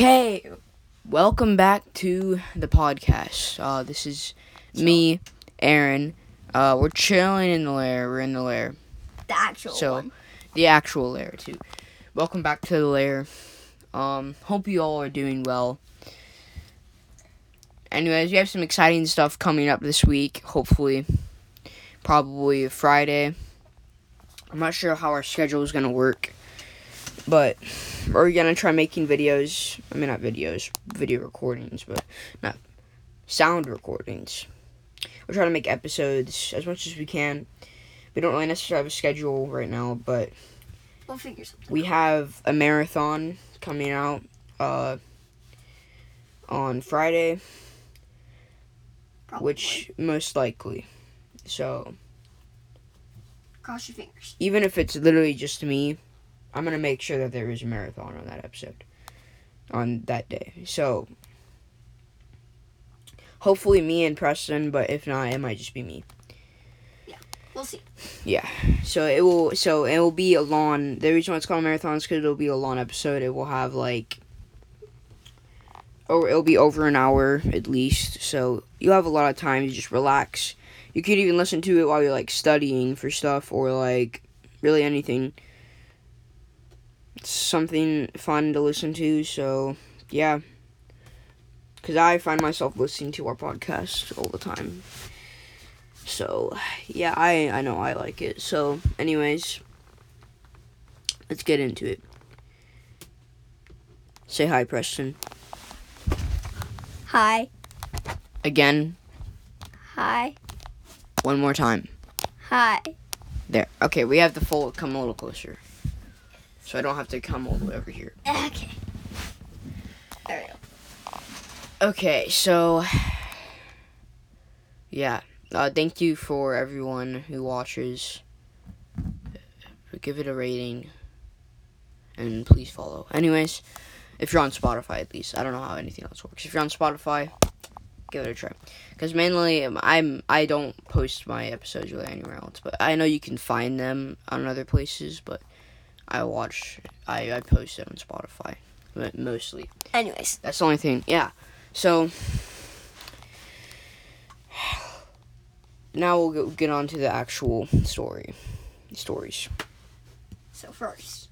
Okay, welcome back to the podcast. Uh, this is me, Aaron. Uh, we're chilling in the lair. We're in the lair. The actual So- one. the actual lair too. Welcome back to the lair. Um, hope you all are doing well. Anyways, we have some exciting stuff coming up this week. Hopefully, probably Friday. I'm not sure how our schedule is gonna work, but we're gonna try making videos. I mean, not videos, video recordings, but not sound recordings. We're trying to make episodes as much as we can. We don't really necessarily have a schedule right now, but We'll figure something. we have a marathon coming out uh, on Friday, Probably. which most likely. So cross your fingers. even if it's literally just me, I'm gonna make sure that there is a marathon on that episode on that day. So hopefully me and Preston, but if not, it might just be me. Yeah, we'll see. Yeah. So it will. So it will be a long. The reason why it's called marathons because it'll be a long episode. It will have like. Or it'll be over an hour at least. So you'll have a lot of time to just relax. You could even listen to it while you're like studying for stuff or like really anything. Something fun to listen to. So yeah. Because I find myself listening to our podcast all the time. So, yeah, I I know I like it. So, anyways, let's get into it. Say hi, Preston. Hi. Again, Hi. one more time. Hi. There. Okay, we have the full. Come a little closer. So I don't have to come all the way over here. Okay. There we go. Okay, so yeah, uh, thank you for everyone who watches. Give it a rating, and please follow. Anyways, if you're on Spotify, at least I don't know how anything else works. If you're on Spotify, give it a try. Because mainly, um, I'm I don't post my episodes really anywhere else, but I know you can find them on other places. But I watch, I I post it on Spotify, mo- mostly. Anyways, That's the only thing. Yeah. So now we'll go, get on to the actual story. Stories. so first,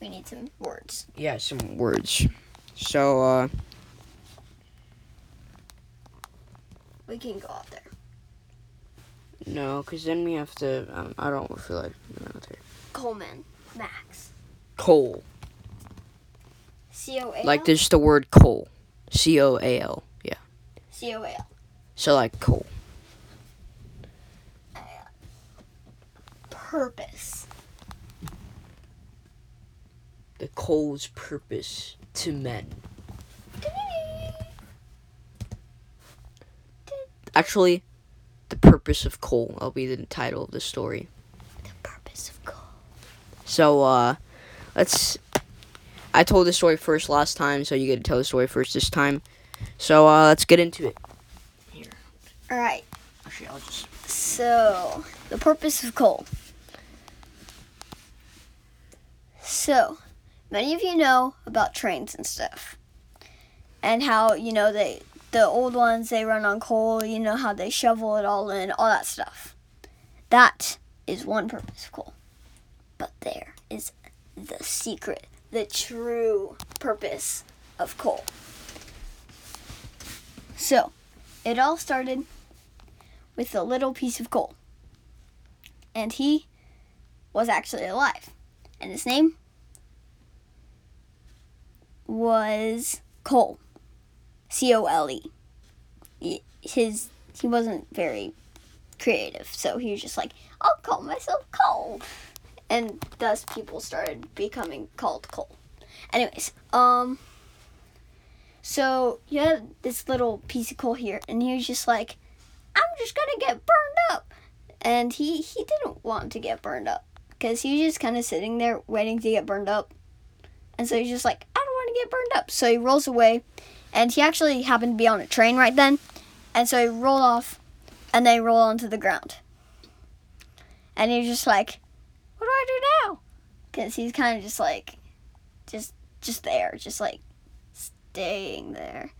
we need some words. Yeah, some words. So uh We can go out there. no, cuz then we have to um, I don't feel like going out there. Coleman. Max. Coal. C O A L. Like there's the word coal. C O A L. Yeah. C O A L. So like coal. Purpose. The coal's purpose to men. Actually, the purpose of coal. I'll be the title of the story. The purpose of coal. So, uh, let's. I told the story first last time, so you get to tell the story first this time. So, uh, let's get into it. Here. All right. Actually, I'll just. So, the purpose of coal. So, many of you know about trains and stuff. And how, you know, they the old ones they run on coal, you know how they shovel it all in, all that stuff. That is one purpose of coal. But there is the secret, the true purpose of coal. So, it all started with a little piece of coal. And he was actually alive. And his name was Cole. C O L E. His he wasn't very creative, so he was just like, I'll call myself Cole. And thus people started becoming called Cole. Anyways, um so you have this little piece of coal here, and he was just like, I'm just gonna get burned up. And he he didn't want to get burned up because he was just kind of sitting there waiting to get burned up. And so he's just like, I don't want to get burned up. So he rolls away, and he actually happened to be on a train right then, and so he rolled off, and they roll onto the ground. And he's just like, what do I do now? Because he's kind of just like, just just there, just like staying there.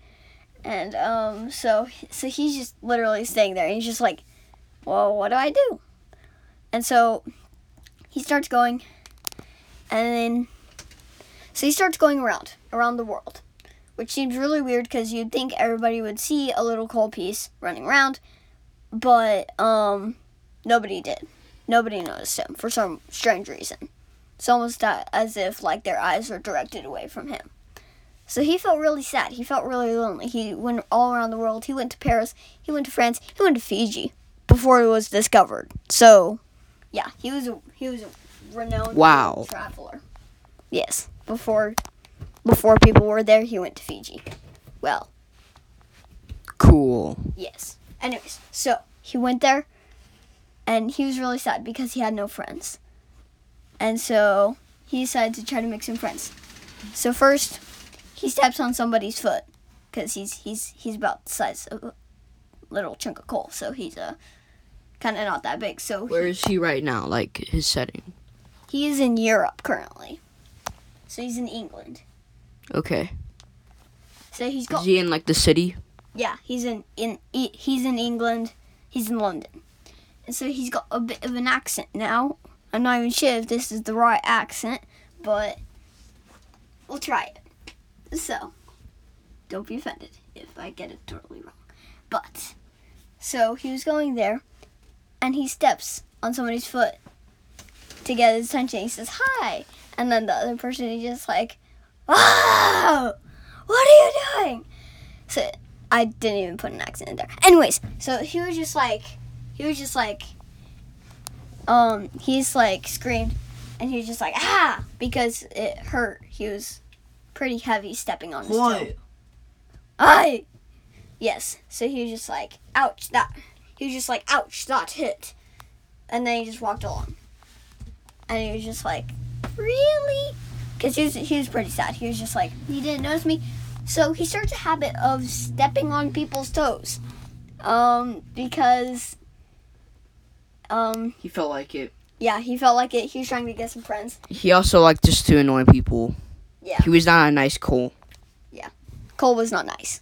And um, so so he's just literally staying there, and he's just like, "Well, what do I do?" And so he starts going, and then so he starts going around around the world, which seems really weird because you'd think everybody would see a little coal piece running around, but um, nobody did. Nobody noticed him for some strange reason. It's almost uh, as if like their eyes were directed away from him. So he felt really sad. He felt really lonely. He went all around the world. He went to Paris. He went to France. He went to Fiji before it was discovered. So, yeah, he was a he was a renowned Wow. traveler. Yes, before before people were there, he went to Fiji. Well, Cool. yes. Anyways, so he went there, and he was really sad because he had no friends, and so he decided to try to make some friends. So first, he steps on somebody's foot because he's he's he's about the size of a little chunk of coal, so he's uh, kind of not that big. So Where is he right now? Like his setting. he is in Europe currently. So he's in England. Okay. So he's got Is he in like the city? Yeah, he's in in he- he's in England. He's in London, and so he's got a bit of an accent now. I'm not even sure if this is the right accent, but we'll try it. So, don't be offended if I get it totally wrong. But so he was going there, and he steps on somebody's foot to get his attention. He says hi, and then the other person is just like, "Wow, what are you doing?" So I didn't even put an accent in there. Anyways, so he was just like, he was just like, um, he's like screamed, and he was just like ah because it hurt. He was pretty heavy stepping on his toe. I, yes. So he was just like, ouch that. He was just like, ouch that hit, and then he just walked along, and he was just like, really? Because he was he was pretty sad. He was just like, he didn't notice me. So he starts a habit of stepping on people's toes. Um, because um He felt like it. yeah, he felt like it. He was trying to get some friends. He also liked just to annoy people. Yeah. He was not a nice Cole. Yeah. Cole was not nice.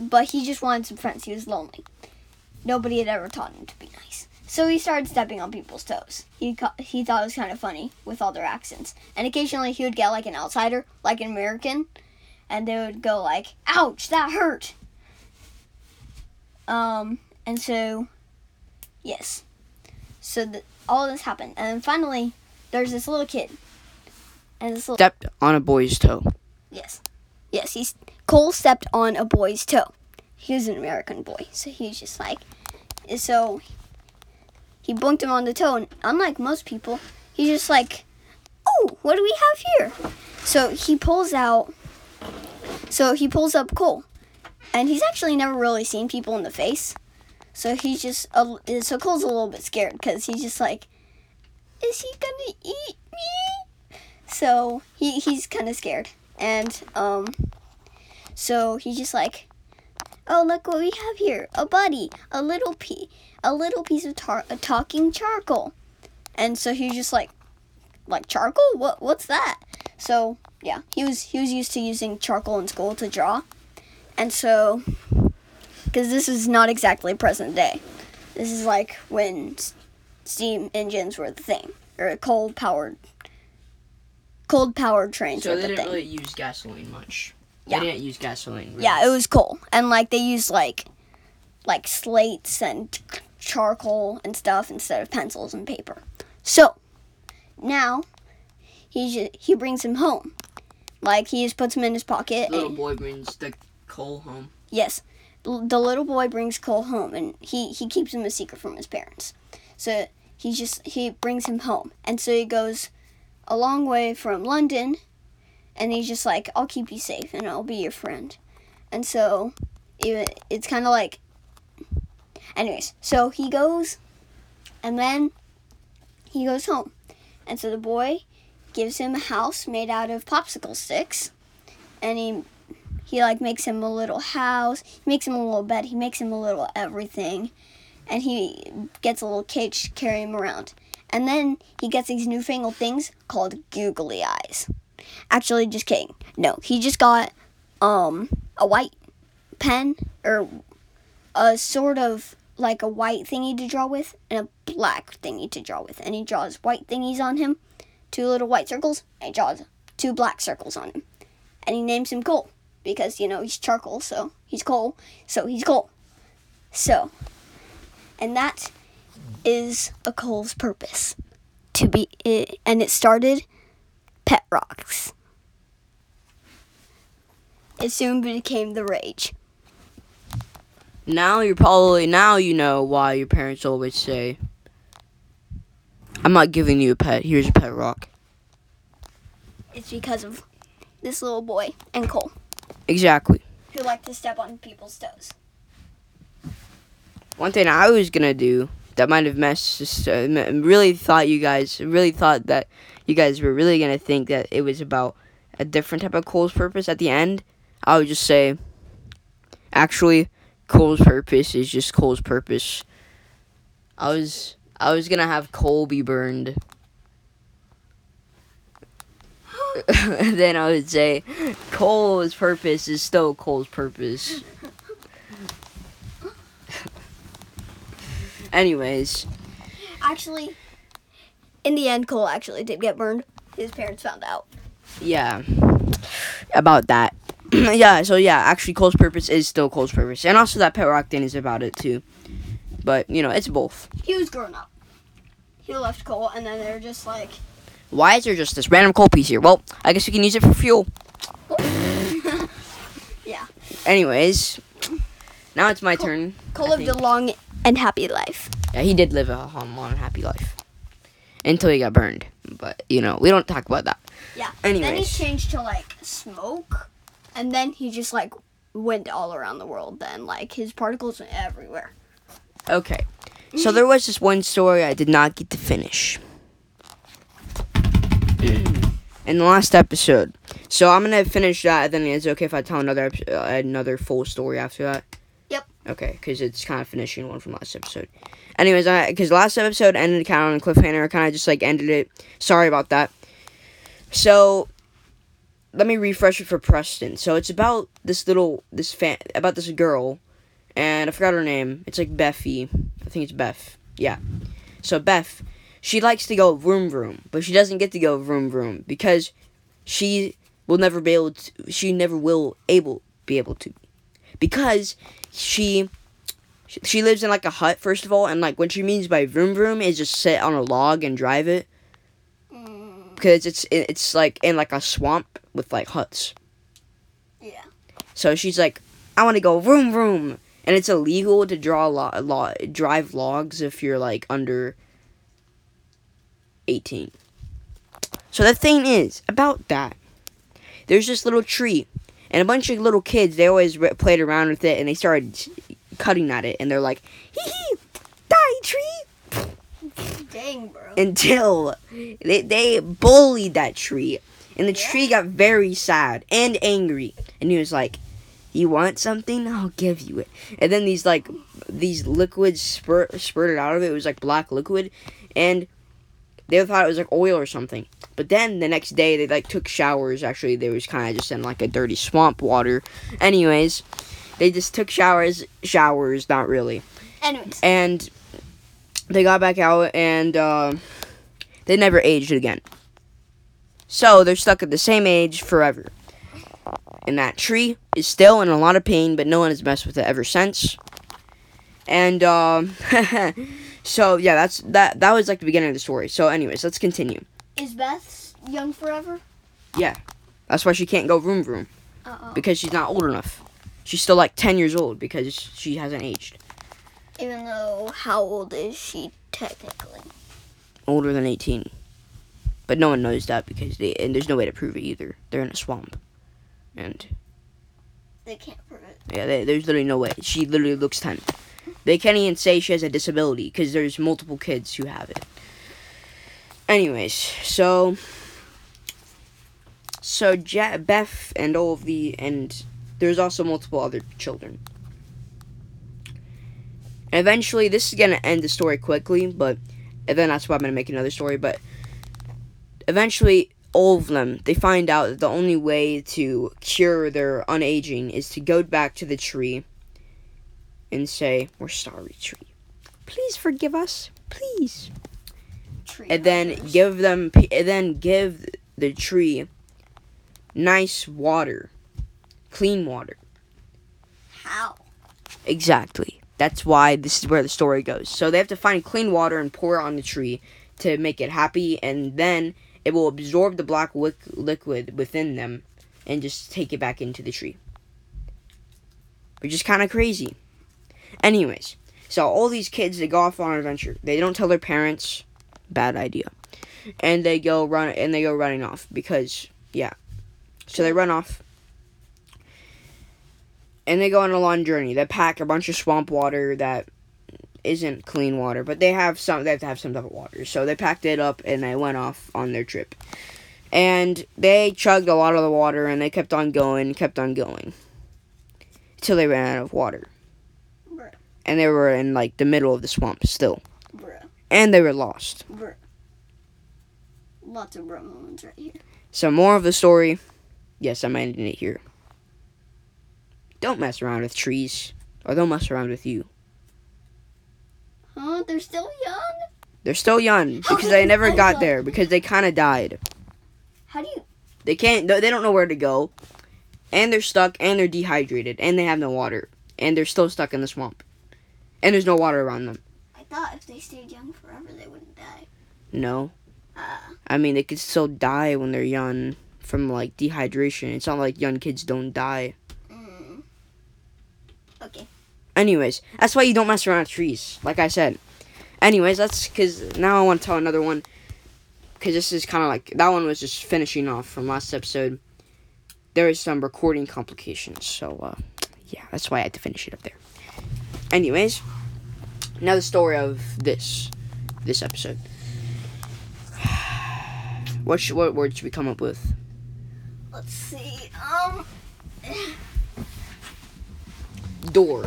But he just wanted some friends. He was lonely. Nobody had ever taught him to be nice. So he started stepping on people's toes. He co- he thought it was kind of funny with all their accents. And occasionally he would get like an outsider, like an American, and they would go like, "Ouch, that hurt." Um, and so yes. So the, all this happened. And then finally there's this little kid. And this little Stepped on a boy's toe. Yes. Yes, he's Cole stepped on a boy's toe. He was an American boy, so he was just like so he bonked him on the toe and unlike most people, he's just like, Oh, what do we have here? So he pulls out so he pulls up Cole. And he's actually never really seen people in the face. So he's just a, so Cole's a little bit scared because he's just like, is he gonna eat me? So he he's kind of scared, and um, so he's just like, oh look what we have here, a buddy, a little pea, a little piece of tar- a talking charcoal, and so he's just like, like charcoal? What what's that? So yeah, he was he was used to using charcoal in school to draw, and so because this is not exactly present day, this is like when steam engines were the thing or coal powered cold powered trains So were they the didn't thing. really use gasoline much. Yeah. They didn't use gasoline. really. Yeah, it was coal, and like they used like like slates and charcoal and stuff instead of pencils and paper. So now he ju- he brings him home, like he just puts him in his pocket. Little and- boy brings the coal home. Yes, the little boy brings Cole home, and he he keeps him a secret from his parents. So he just he brings him home, and so he goes a long way from London, and he's just like, "I'll keep you safe, and I'll be your friend." And so, even it's kind of like, anyways. So he goes, and then he goes home, and so the boy gives him a house made out of popsicle sticks, and he he like makes him a little house he makes him a little bed he makes him a little everything and he gets a little cage to carry him around and then he gets these newfangled things called googly eyes Actually, just kidding. No, he just got um a white pen or a sort of like a white thingy to draw with and a black thingy to draw with. And he draws white thingies on him, two little white circles, and he draws two black circles on him. And he names him Cole because, you know, he's charcoal, so he's coal, so he's coal. So, and that is a coal's purpose to be, it, and it started Pet Rocks. It soon became the rage. Now you're probably now you know why your parents always say, "I'm not giving you a pet. Here's a pet rock." It's because of this little boy and Cole, Exactly. who like to step on people's toes. One thing I was gonna do that might have messed. Uh, really thought you guys really thought that you guys were really gonna think that it was about a different type of Cole's purpose at the end. I would just say, actually, Cole's purpose is just Cole's purpose. I was I was gonna have Cole be burned. then I would say Cole's purpose is still Cole's purpose. Anyways, Actually, in the end, Cole actually did get burned. His parents found out. yeah, about that. yeah, so yeah, actually, Cole's purpose is still Cole's purpose, and also that pet rock thing is about it too. But you know, it's both. He was grown up. He left Cole, and then they're just like, Why is there just this random coal piece here? Well, I guess we can use it for fuel. yeah. Anyways, now it's my turn. Cole I lived a long and happy life. Yeah, he did live a long, long, happy life until he got burned. But you know, we don't talk about that. Yeah. Anyways. Then he changed to like smoke, and then he just like went all around the world. Then like his particles went everywhere. okay. So there was this one story I did not get to finish in the last episode. So I'm gonna finish that, and then it's okay if I tell another uh, another full story after that. Yep. Okay, because it's kind of finishing one from last episode. Anyways, I because last episode ended kind of on a cliffhanger, kind of just like ended it. Sorry about that. So let me refresh it for Preston. So it's about this little this fan about this girl, and I forgot her name. It's like Beffy. I think it's Beth. Yeah. So Beth, she likes to go vroom vroom, but she doesn't get to go vroom vroom because she will never be able to. She never will able be able to because she she lives in like a hut first of all, and like what she means by vroom vroom is just sit on a log and drive it mm. because it's it's like in like a swamp with like huts. Yeah. So she's like, I want to go vroom vroom, and it's illegal to draw lo- lo- drive logs if you're like under eighteen. So the thing is about that, there's this little tree, and a bunch of little kids they always re- played around with it, and they started cutting at it, and they're like, hee hee, die tree, Dang, bro. until they, they bullied that tree and the Yeah. tree got very sad and angry and he was like you want something i'll give you it and then these like these liquids spurt, spurted out of it it was like black liquid and they thought it was like oil or something but then the next day they like took showers actually they was kind of just in like a dirty swamp water anyways they just took showers showers not really Anyways, and they got back out and uh, they never aged again. So they're stuck at the same age forever. And that tree is still in a lot of pain, but no one has messed with it ever since. And um, so yeah, that's that. That was like the beginning of the story. So, anyways, let's continue. is Beth young forever? Yeah, that's why she can't go room room Uh oh. because she's not old enough. She's still like ten years old because she hasn't aged. Even though, how old is she technically? older than 18. But no one knows that because they and there's no way to prove it either. They're in a swamp. And They can't prove it. yeah, they, there's literally no way. She literally looks 10. They can't even say she has a disability because there's multiple kids who have it. Anyways, so so ja- Beth and all of the and there's also multiple other children. Eventually, this is gonna end the story quickly, but and then that's why I'm gonna make another story. But eventually, all of them, they find out that the only way to cure their unaging is to go back to the tree and say, "We're sorry, tree. Please forgive us, please." Tree And then huggers. give them, and then give the tree nice water, clean water. how? Exactly. That's why this is where the story goes. So they have to find clean water and pour it on the tree to make it happy, and then it will absorb the black wick- liquid within them and just take it back into the tree. Which is kind of crazy. Anyways, so all these kids they go off on an adventure. They don't tell their parents. Bad idea. And they go run and they go running off because yeah. So they run off and they go on a long journey. They pack a bunch of swamp water that isn't clean water, but they have some. They have to have some type of water. So they packed it up and they went off on their trip. And they chugged a lot of the water, and they kept on going, kept on going, until they ran out of water. And they were in like the middle of the swamp still, Bruh. and they were lost. Bruh. Lots of bruh moments right here. So more of the story. Yes, I'm ending it here. Don't mess around with trees, or they'll mess around with you. Huh? They're still young? They're still young because they never got there because they kind of died. How do you. They can't. They don't know where to go, and they're stuck, and they're dehydrated, and they have no water, and they're still stuck in the swamp, and there's no water around them. I thought if they stayed young forever, they wouldn't die. No, Uh, I mean they could still die when they're young from like dehydration. It's not like young kids don't die. mm. Okay. Anyways, that's why you don't mess around with trees, like I said. Anyways, that's because now I want to tell another one. Because this is kind of like that one was just finishing off from last episode. There is some recording complications, so uh, yeah, that's why I had to finish it up there. Anyways, now the story of this this episode. What should, what word should we come up with? Let's see. Um. Door.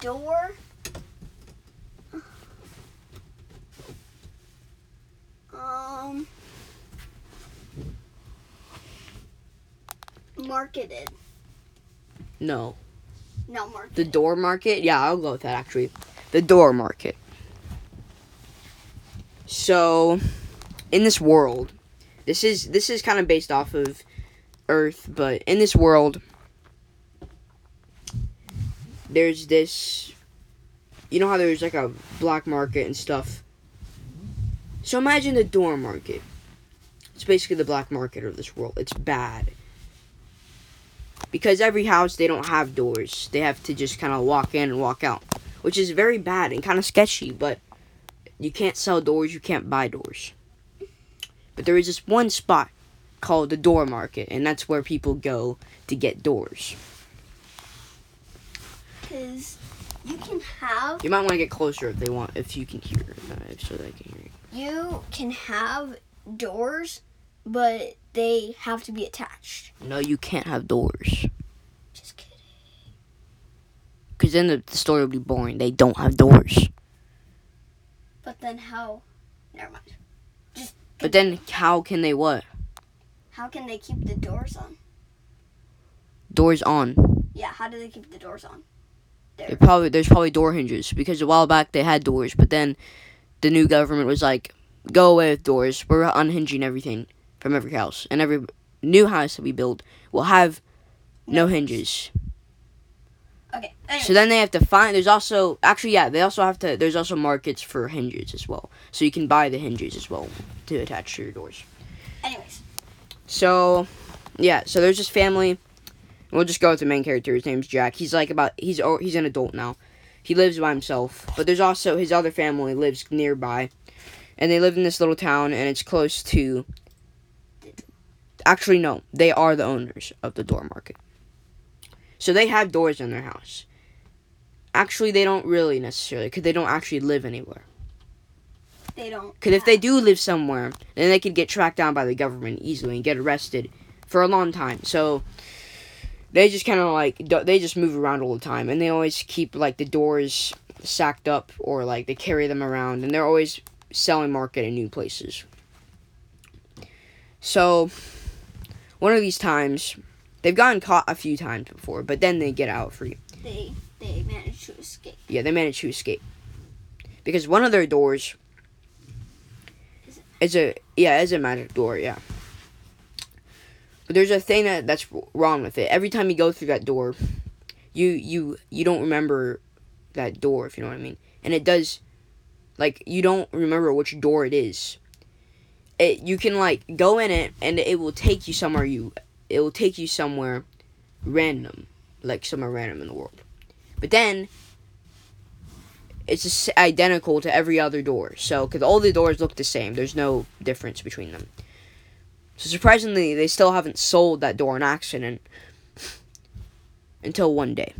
Door. Um. Marketed. No. Not marketed. The door market? Yeah, I'll go with that actually. The door market. So, in this world, this is this is kind of based off of Earth, but in this world there's this you know how there's like a black market and stuff. So imagine the door market. It's basically the black market of this world. It's bad because every house they don't have doors. They have to just kind of walk in and walk out which is very bad and kind of sketchy but you can't sell doors you can't buy doors. But there is this one spot called the door market and that's where people go to get doors. Because you can have you might want to get closer if they want if you can hear uh, so they can hear you. You can have doors, but they have to be attached. no you can't have doors Just kidding. because then the, the story will be boring they don't have doors But then how? Never mind. Just but then how can they what how can they keep the doors on? doors on Yeah, how do they keep the doors on? They probably there's probably door hinges because a while back they had doors, but then the new government was like, "Go away with doors. We're unhinging everything from every house, and every new house that we build will have no doors. hinges." Okay. So then they have to find. There's also actually yeah, they also have to. There's also markets for hinges as well, so you can buy the hinges as well to attach to your doors. anyways, So, yeah. So there's this family. We'll just go with the main character. His name's Jack. He's like about he's he's an adult now. He lives by himself, but there's also his other family lives nearby, and they live in this little town, and it's close to. Actually, no, they are the owners of the door market. So they have doors in their house. Actually, they don't really necessarily, because they don't actually live anywhere. they don't. Because if they do live somewhere, then they could get tracked down by the government easily and get arrested for a long time. So they just kind of like they just move around all the time, and they always keep like the doors sacked up or like they carry them around, and they're always selling market in new places. So, one of these times, they've gotten caught a few times before, but then they get out free. They they managed to escape. Yeah, they managed to escape because one of their doors is a yeah, is a magic door. Yeah, but there's a thing that that's wrong with it. Every time you go through that door, you you you don't remember that door if you know what I mean, and it does like you don't remember which door it is. It you can like go in it and it will take you somewhere you it will take you somewhere random, like somewhere random in the world. But then it's just identical to every other door. So, because all the doors look the same, there's no difference between them. So, surprisingly, they still haven't sold that door on accident until one day.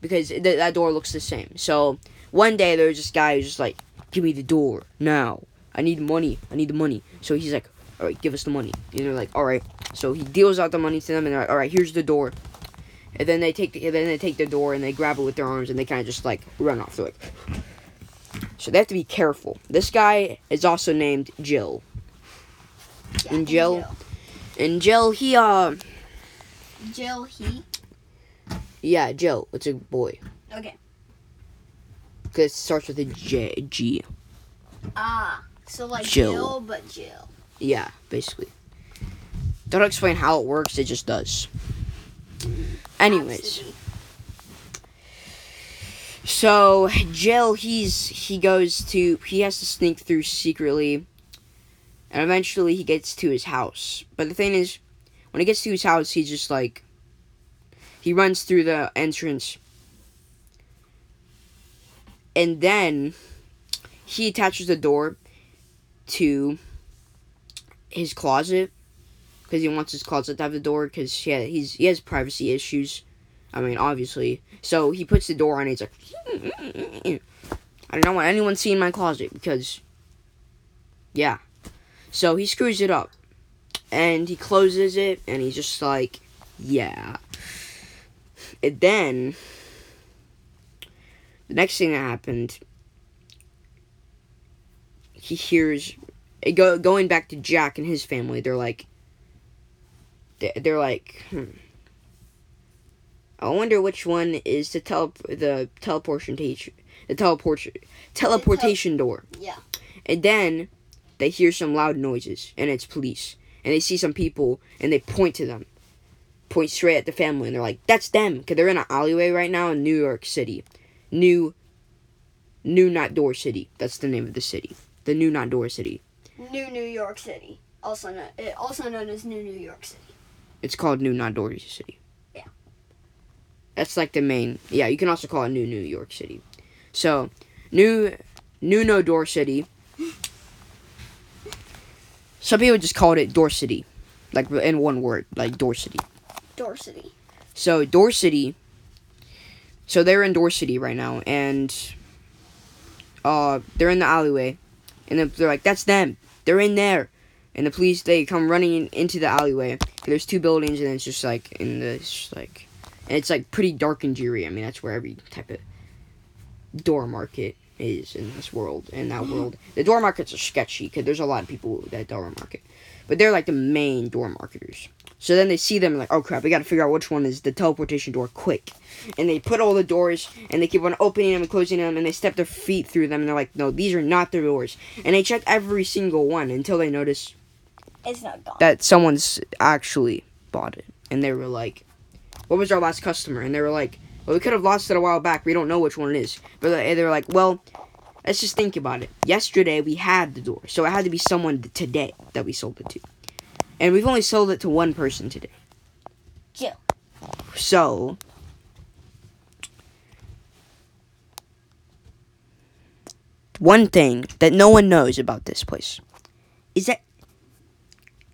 Because th- that door looks the same. So, one day there's this guy who's just like, Give me the door now. I need money. I need the money. So, he's like, All right, give us the money. And they're like, All right. So, he deals out the money to them, and they're like, All right, here's the door. And then they take the, then they take the door and they grab it with their arms and they kind of just like run off. They're like, so they have to be careful. This guy is also named Jill. Yeah, And Jill? And Jill, he uh, Jill, he. yeah, Jill. It's a boy. Okay. Cause it starts with a J G. Ah, so like Jill. Jill, but Jill. Yeah, basically. Don't explain how it works. It just does. Anyways. So Jill, he's he goes to he has to sneak through secretly, and eventually he gets to his house. But the thing is, when he gets to his house, he just like he runs through the entrance, and then he attaches the door to his closet because he wants his closet to have the door because yeah he's he has privacy issues. I mean, obviously. So he puts the door on. And he's like, I don't want anyone seeing my closet because, yeah. So he screws it up, and he closes it, and he's just like, yeah. And then the next thing that happened, he hears go going back to Jack and his family. They're like, they- they're like, hmm. I wonder which one is the tele the teleportation the teleport teleportation door. Yeah. And then they hear some loud noises and it's police. And they see some people and they point to them. Point straight at the family and they're like, "That's them." Cuz they're in an alleyway right now in New York City. New New Not Door City. That's the name of the city. The New Not Door City. New New York City, also known, also known as New New York City. It's called New Not Door City. Yeah. That's like the main. Yeah, you can also call it New New York City. So, New New No Door City. Some people just called it Door City, like in one word, like Door City. Door City. So Door City. So they're in Door City right now, and uh, they're in the alleyway, and they're like, "That's them. They're in there." And the police they come running in, into the alleyway. There's two buildings, and it's just like in this like, and it's like pretty dark and dreary. I mean, that's where every type of door market is in this world. In that world, the door markets are sketchy because there's a lot of people that door market, but they're like the main door marketers. So then they see them like, oh crap, we gotta figure out which one is the teleportation door quick. And they put all the doors and they keep on opening them and closing them and they step their feet through them and they're like, no, these are not the doors. And they check every single one until they notice It's not gone. that someone's actually bought it. And they were like, what was our last customer? And they were like, well, we could have lost it a while back. We don't know which one it is. But they were like, well, let's just think about it. Yesterday we had the door, so it had to be someone today that we sold it to. And we've only sold it to one person today. Jill. So, one thing that no one knows about this place is that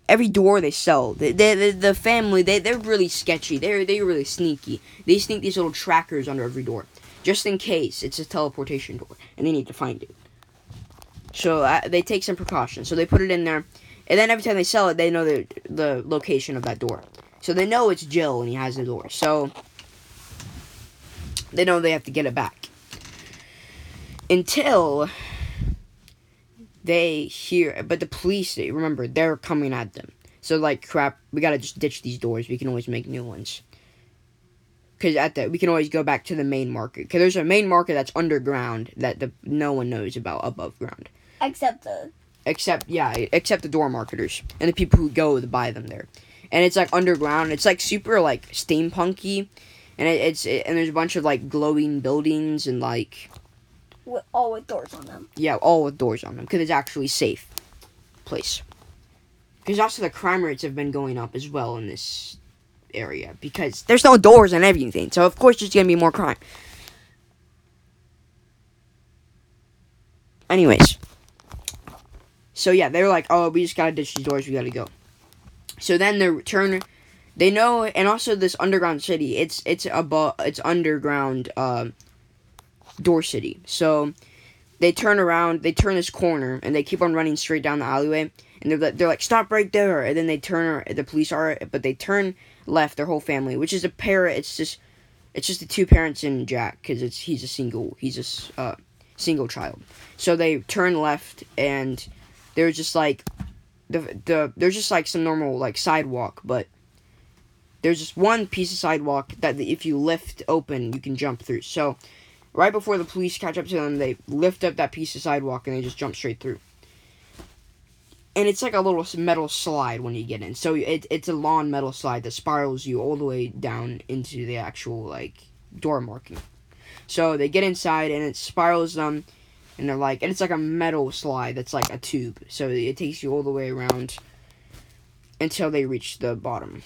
every door they sell, the the, family they they're really sketchy. They're they're really sneaky. They sneak these little trackers under every door, just in case it's a teleportation door and they need to find it. So uh, they take some precautions. So they put it in there, and then every time they sell it, they know the the location of that door. So they know it's Jill and he has the door. So they know they have to get it back. Until they hear, but the police, remember, they're coming at them. So like, crap, we gotta just ditch these doors. We can always make new ones. Cause at the we can always go back to the main market. Cause there's a main market that's underground that the no one knows about above ground. Except the Except yeah, except the door marketers and the people who go to buy them there. And it's like underground. It's like super like steampunky, and it, it's it, and there's a bunch of like glowing buildings and like with, all with doors on them. yeah, all with doors on them because it's actually safe place. Because also the crime rates have been going up as well in this area because there's no doors and everything. So of course there's gonna be more crime. Anyways, so yeah, they're like, oh, we just gotta ditch these doors. We gotta go. So then they turn. They know, and also this underground city. It's it's above. It's underground. Um, door city. So they turn around, they turn this corner, and they keep on running straight down the alleyway. And they're like, they're like, stop right there. And then they turn. The police are, but they turn left. Their whole family, which is a pair. It's just, it's just the two parents and Jack, because it's he's a single. He's a uh, single child. So they turn left, and they're just like, the the there's just like some normal like sidewalk, but. There's just one piece of sidewalk that if you lift open, you can jump through. So, right before the police catch up to them, they lift up that piece of sidewalk and they just jump straight through. And it's like a little metal slide when you get in. So it, it's a long metal slide that spirals you all the way down into the actual like door marking. So they get inside and it spirals them, and they're like, and it's like a metal slide that's like a tube. So it takes you all the way around until they reach the bottom.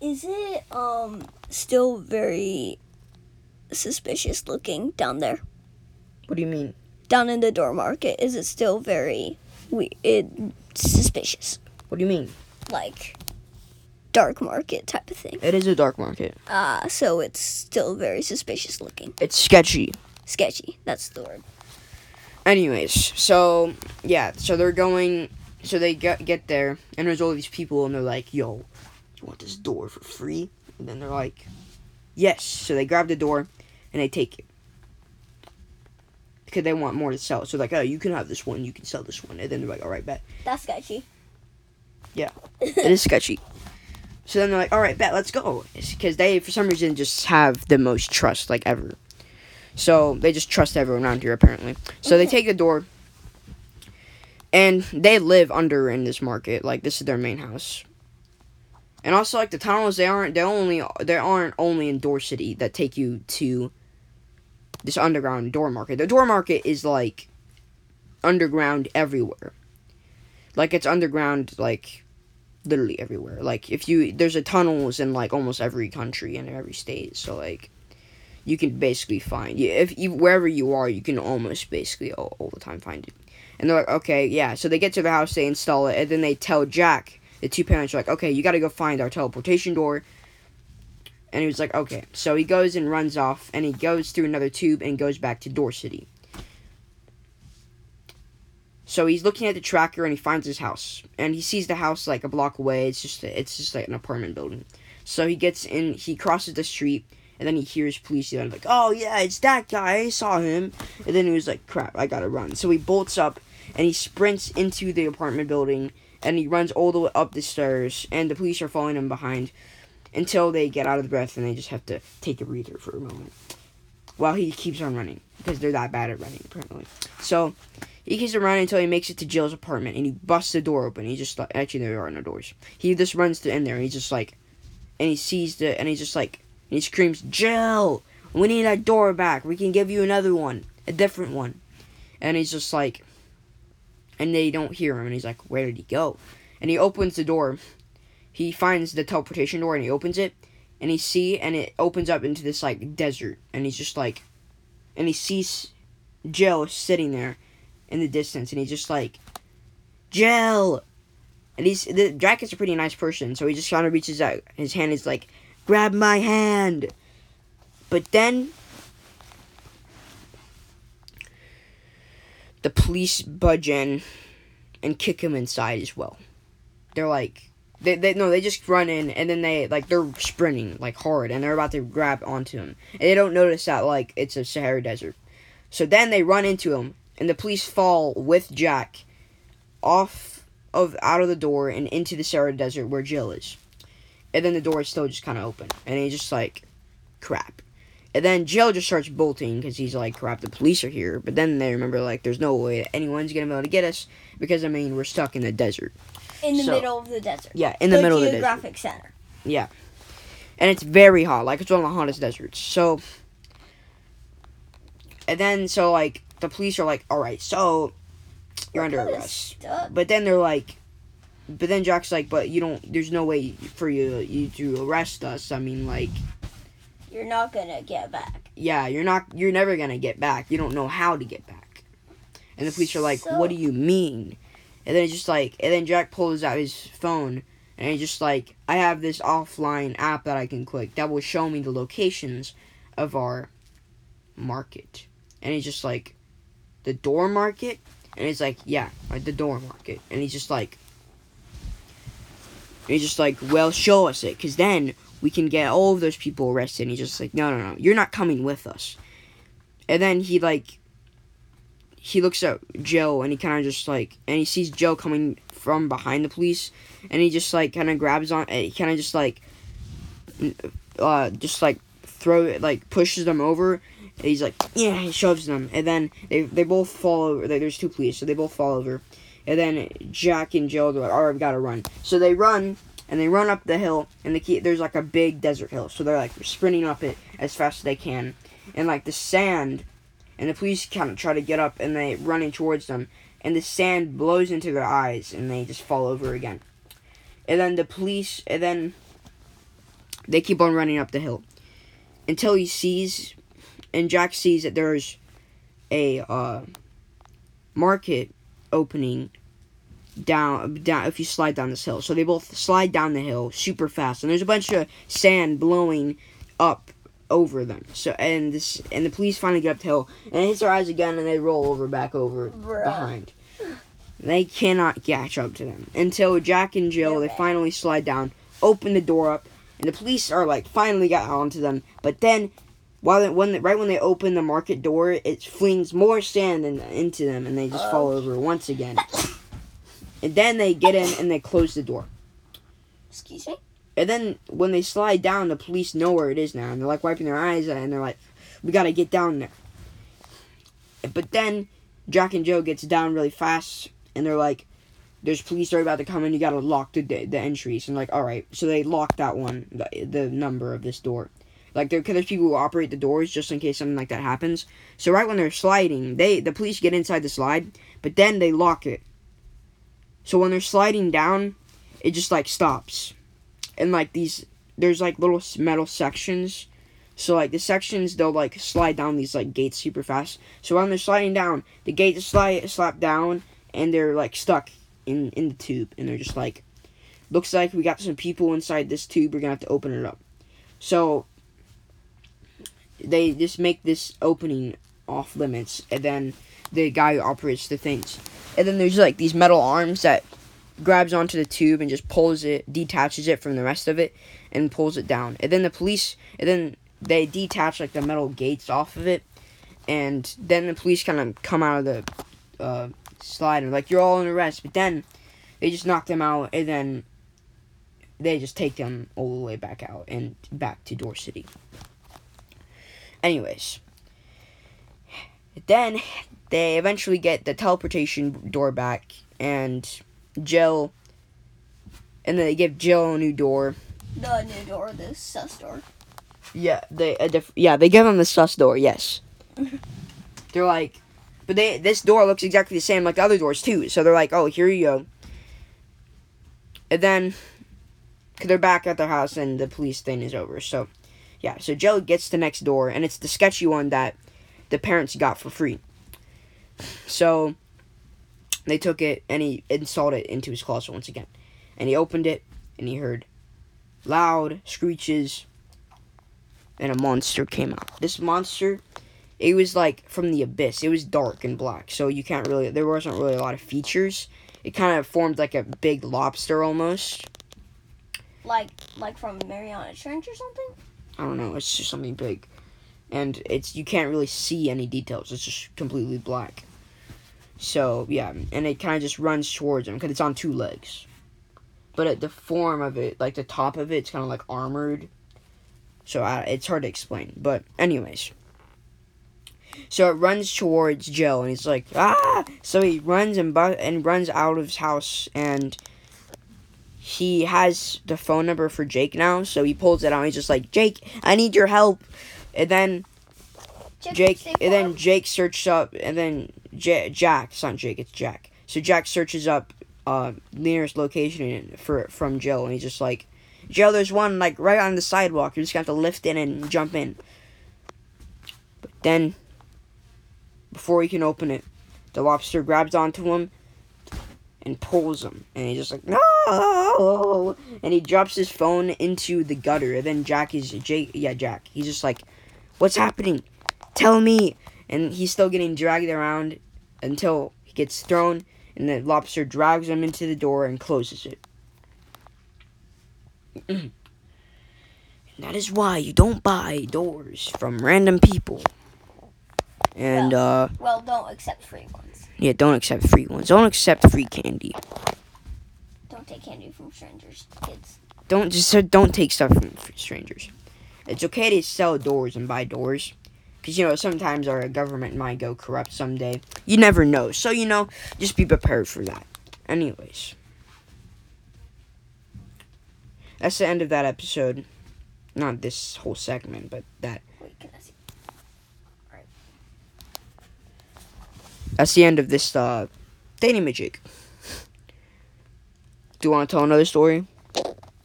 Is it um still very suspicious looking down there? What do you mean? Down in the door market, is it still very we it suspicious? What do you mean? Like dark market type of thing. It is a dark market. Ah, so it's still very suspicious looking. It's sketchy. Sketchy. That's the word. Anyways, so yeah, so they're going, so they get get there, and there's all these people, and they're like, "Yo, you want this door for free?" And then they're like, "Yes." So they grab the door, and they take it because they want more to sell. So like, "Oh, you can have this one, you can sell this one," and then they're like, "All right, bet." That's sketchy. Yeah, it is sketchy. So then they're like, "All right, bet, let's go," because they, for some reason, just have the most trust like ever. So they just trust everyone around here apparently. So they take the door, and they live under in this market. Like this is their main house. And also, like the tunnels, they aren't. They only. They aren't only in Door City that take you to this underground door market. The door market is like underground everywhere. Like it's underground, like literally everywhere. Like if you there's a tunnels in like almost every country and every state. So like you can basically find if you wherever you are, you can almost basically all, all the time find it. And they're like, okay, yeah. So they get to the house, they install it, and then they tell Jack, the two parents are like, okay, you got to go find our teleportation door. And he was like, okay. So he goes and runs off, and he goes through another tube and goes back to Door City. So he's looking at the tracker and he finds his house, and he sees the house like a block away. It's just it's just like an apartment building. So he gets in, he crosses the street, and then he hears police yelling like, "Oh yeah, it's that guy! I saw him!" And then he was like, "Crap, I gotta run!" So he bolts up and he sprints into the apartment building, and he runs all the way up the stairs, and the police are following him behind until they get out of the breath and they just have to take a breather for a moment while he keeps on running because they're that bad at running apparently. So he keeps on running until he makes it to Jill's apartment and he busts the door open. He just like actually there are no doors. He just runs to in there and he's just like, and he sees the and he's just like and he screams, "Jill, we need that door back. We can give you another one, a different one." And he's just like, and they don't hear him and he's like, "Where did he go?" And he opens the door. He finds the teleportation door and he opens it and he see and it opens up into this like desert and he's just like and he sees Jill sitting there in the distance and he's just like Jill! And he's the Jack is a pretty nice person so he just kind of reaches out his hand is like grab my hand! But then the police budge in and kick him inside as well. They're like they, they no they just run in and then they like they're sprinting like hard and they're about to grab onto him and they don't notice that like it's a Sahara desert so then they run into him and the police fall with Jack off of out of the door and into the Sahara Desert where Jill is. And then the door is still just kind of open, and he's just like, crap. And then Jill just starts bolting because he's like, crap, the police are here. But then they remember, like, there's no way anyone's going to be able to get us because, I mean, we're stuck in the desert. In the So- middle of the desert. Yeah, in the, middle of the desert. geographic center. Yeah, and it's very hot. Like, it's one of the hottest deserts. So, and then, so, like, the police are like, all right, so you're under Kinda arrest. stuck. But then they're like, but then Jack's like, but you don't, there's no way for you, you to arrest us. I mean, like, You're not gonna get back. yeah, you're not, you're never gonna get back. You don't know how to get back. And the police are like, So- what do you mean? And then just like, and then Jack pulls out his phone and he's just like, I have this offline app that I can click that will show me the locations of our market. And he's just like, the door market? And he's like, yeah, the door market. And he's just like, he's just like, well, show us it, because then we can get all of those people arrested. And he's just like, no, no, no, you're not coming with us. And then he like, he looks at Joe and he kind of just like, and he sees Joe coming from behind the police, and he just like kind of grabs on, he kind of just like, uh, just like throw it, like pushes them over. And he's like, yeah, he shoves them, and then they they both fall over. Like, there's two police, so they both fall over. And then Jack and Joe, they're like, all right, we gotta run. So they run, and they run up the hill, and the key, there's like a big desert hill. So they're like sprinting up it as fast as they can. And like the sand, and the police kind of try to get up, and they running towards them. And the sand blows into their eyes, and they just fall over again. And then the police, and then they keep on running up the hill until he sees, and Jack sees that there's a uh, market opening down down if you slide down this hill. So they both slide down the hill super fast, and there's a bunch of sand blowing up over them. So and this and the police finally get up the hill, and it hits their eyes again, and they roll over back over Bruh. behind. They cannot catch up to them until Jack and Jill They're they bad. finally slide down, open the door up, and the police are like finally got onto them. But then, while they, when they, right when they open the market door, it flings more sand in, into them, and they just fall over once again. And then they get in and they close the door. Excuse me. And then when they slide down, the police know where it is now, and they're like wiping their eyes, and they're like, "We gotta get down there." But then Jack and Joe gets down really fast, and they're like, "There's police are about to come in. You gotta lock the the entries." And like, all right, so they lock that one, the, the number of this door. Like, there, cause there's people who operate the doors just in case something like that happens. So right when they're sliding, they the police get inside the slide, but then they lock it. So when they're sliding down, it just like stops and like these there's like little metal sections. So like the sections they'll like slide down these like gates super fast. So when they're sliding down the gates slide slap down and they're like stuck in in the tube. And they're just like looks like we got some people inside this tube. We're gonna have to open it up. So they just make this opening off limits. And then the guy who operates the things. And then there's like these metal arms that grabs onto the tube and just pulls it, detaches it from the rest of it, and pulls it down. And then the police, and then they detach like the metal gates off of it, and then the police kind of come out of the uh, slide and like you're all in arrest. But then they just knock them out, and then they just take them all the way back out and back to Door City. Anyways, then they eventually get the teleportation door back and Jill, and then they give Jill a new door. The new door, the sus door. Yeah, they a diff- yeah they give them the sus door. Yes, they're like, but they this door looks exactly the same like the other doors too. So they're like, oh here you go. And then, cause they're back at their house and the police thing is over. So, yeah, so Jill gets the next door and it's the sketchy one that the parents got for free. So they took it and he installed it into his closet once again. And he opened it and he heard loud screeches and a monster came out. This monster it was like from the abyss. It was dark and black. So you can't really there wasn't really a lot of features. It kind of formed like a big lobster almost. Like like from Mariana Trench or something? I don't know. It's just something big, and it's you can't really see any details. It's just completely black. So yeah, and it kind of just runs towards him because it's on two legs. But at the form of it, like the top of it, it's kind of like armored. So I, it's hard to explain. But anyways, so it runs towards Joe, and he's like, ah! So he runs and bu- and runs out of his house, and he has the phone number for Jake now. So he pulls it out. And he's just like, Jake, I need your help. And then Jake, the and then. Jake searches up, and then J- Jack. It's not Jake. It's Jack. So Jack searches up uh nearest location for from Joe, and he's just like, Joe, there's one like right on the sidewalk. You're just have to lift in and jump in. But then, before he can open it, the lobster grabs onto him and pulls him, and he's just like, no, and he drops his phone into the gutter. And then Jack is Jake, yeah, Jack. He's just like, what's happening? Tell me. And he's still getting dragged around until he gets thrown, and the lobster drags him into the door and closes it. and that is why you don't buy doors from random people. And uh Well, don't accept free ones. yeah, don't accept free ones. Don't accept free candy. Don't take candy from strangers, kids. Don't just don't take stuff from strangers. It's okay to sell doors and buy doors. Because, you know, sometimes our government might go corrupt someday. You never know. So, you know, just be prepared for that. Anyways. That's the end of that episode. Not this whole segment, but that. Wait, That's the end of this, uh, dating magic. Do you want to tell another story?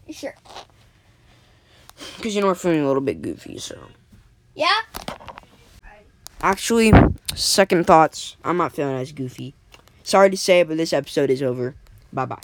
Sure. Because, you know, we're feeling a little bit goofy, so. Yeah? Actually, second thoughts. I'm not feeling as goofy. Sorry to say, but this episode is over. Bye bye.